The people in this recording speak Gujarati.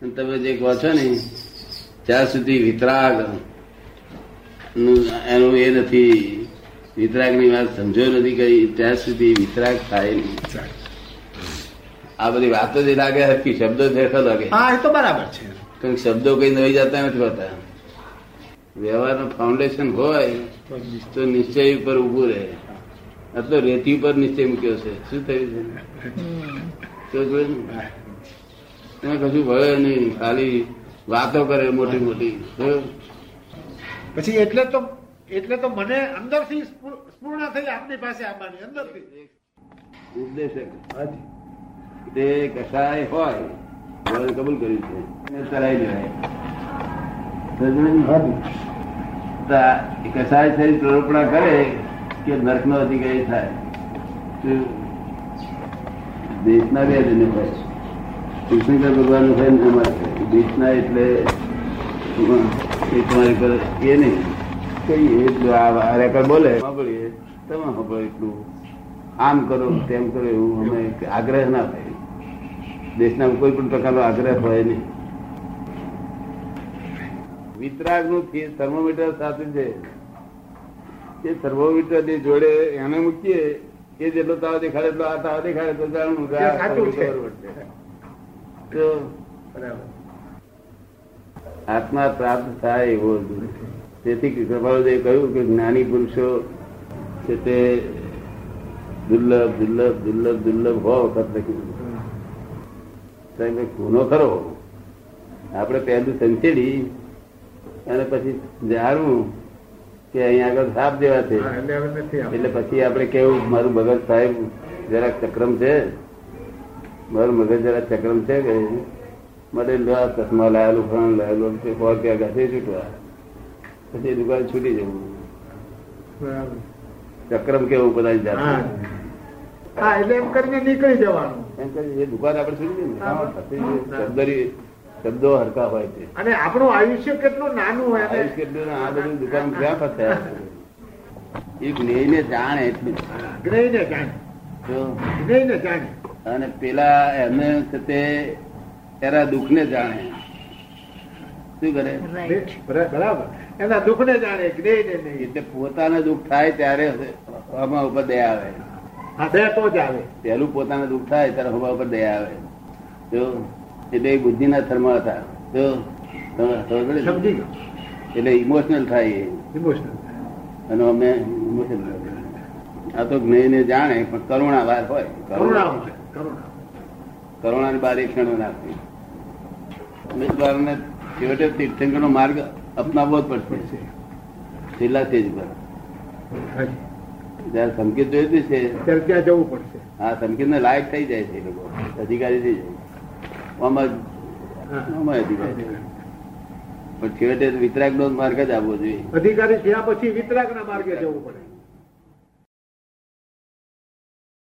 તમે જે કહો છો ને ત્યાં સુધી વિતરાગ એનું એ નથી વિતરાગની વાત સમજો નથી કરી ત્યાં સુધી વિતરાગ થાય નહીં. આ બધી વાતો જે લાગે હરકી શબ્દો દેખો લાગે. હા એ તો બરાબર છે. કારણ શબ્દો કઈ નવી જતા નથી હોતા. વ્યવહારનું ફાઉન્ડેશન હોય તો નિશ્ચય ઉપર ઉભું રહે. આટલો રેતી ઉપર નિશ્ચય મૂક્યો છે. શું થયું છે? તો જોયું ને? એમાં કશું ભય નહીં ખાલી વાતો કરે મોટી મોટી. પછી એટલે તો એટલે તો મને અંદરથી સ્પૂર્ણ થઈ આપની પાસે આવવાની અંદરથી. ઉપદેશક. તે કસાય હોય કબૂલ કર્યું છે. ચલાવી ને? આ કસાય થઈ પ્રરોપણા કરે કે નર્કનો અધિકારી થાય? તો દેશના બે જણ હોય કૃષ્ણકર ભગવાન ને એમાં છે. એટલે એ તમારી પર એ નહીં. કહીએ આ રેકર્ડ બોલે સાંભળીએ તમે સાંભળો એટલું. આમ કરો તેમ કરો એવું અમે આગ્રહ ના થાય. દેશના કોઈ પણ પ્રકારનો આગ્રહ હોય નહીં. વિતરાગનું થર્મોમીટર સાથે છે એ થર્મોમીટરની જોડે એને મૂકીએ એ જેટલો તાવ દેખાડે એટલો આ તાવ દેખાડે તો જાણવું આત્મા પ્રાપ્ત થાય એવો તેથી કૃપાળુદેવે કહ્યું કે જ્ઞાની પુરુષો છે તે દુર્લભ દુર્લભ દુર્લભ દુર્લભ હો વખત લખ્યું ગુનો ખરો? આપણે પહેલું સંચેડી અને પછી જાણવું કે અહીંયા આગળ સાપ જેવા છે. એટલે પછી આપણે કેવું મારું ભગત સાહેબ જરાક ચક્રમ છે. મારું મગજ જરા ચક્રમ છે કે માટે લા ચશ્મા લાયેલું ફરણ લાયેલું તે સો રૂપિયા ગાથે છૂટવા પછી દુકાન છૂટી જવું. ચક્રમ કેવું બધા જાત. એટલે એમ કરીને નીકળી જવાનું. એમ કરી દુકાન આપણે છૂટી જઈએ ને. શબ્દો હરકા હોય છે. અને આપણું આયુષ્ય કેટલું નાનું હોય અને કેટલું આ બધું દુકાન ક્યાં ફસાયા? એ જ્ઞેયને જાણે એટલું. જ્ઞેયને જાણે જાણે. અને પેલા એમને તે એના દુઃખને જાણે. શું કરે? બરાબર. એના દુઃખને જાણે જ્ઞેયને એટલે પોતાને દુઃખ થાય ત્યારે હમા ઉપર દયા આવે. હા દયા તો જ આવે. પેલું પોતાને દુઃખ થાય ત્યારે હમા ઉપર દયા આવે. જો એટલે એ બુદ્ધિના થર્મા હતા. જો ને? સમજી એટલે ઇમોશનલ થાય. ઇમોશનલ અને અમે ઇમોશનલ આ તો જ્ઞેયને જાણે પણ કરુણા વાર હોય કરુણા કરુણા કરુણાની બાર એક ક્ષણો નાખવી ઉમેદવારને છેવટે તીર્થંકરનો માર્ગ અપનાવવો જ પડશે. છેલ્લા સ્ટેજ પર. જયારે સંકેત જોઈતું છે. ત્યારે ત્યાં જવું પડશે. આ સંકેત ને લાયક થઈ જાય છે લોકો. અધિકારી થઈ જાય આમાં અધિકારી. પણ છેવટે વિતરાગ નો માર્ગ જ આવવો જોઈએ. અધિકારી થયા પછી વિતરાગના માર્ગે જવું પડે.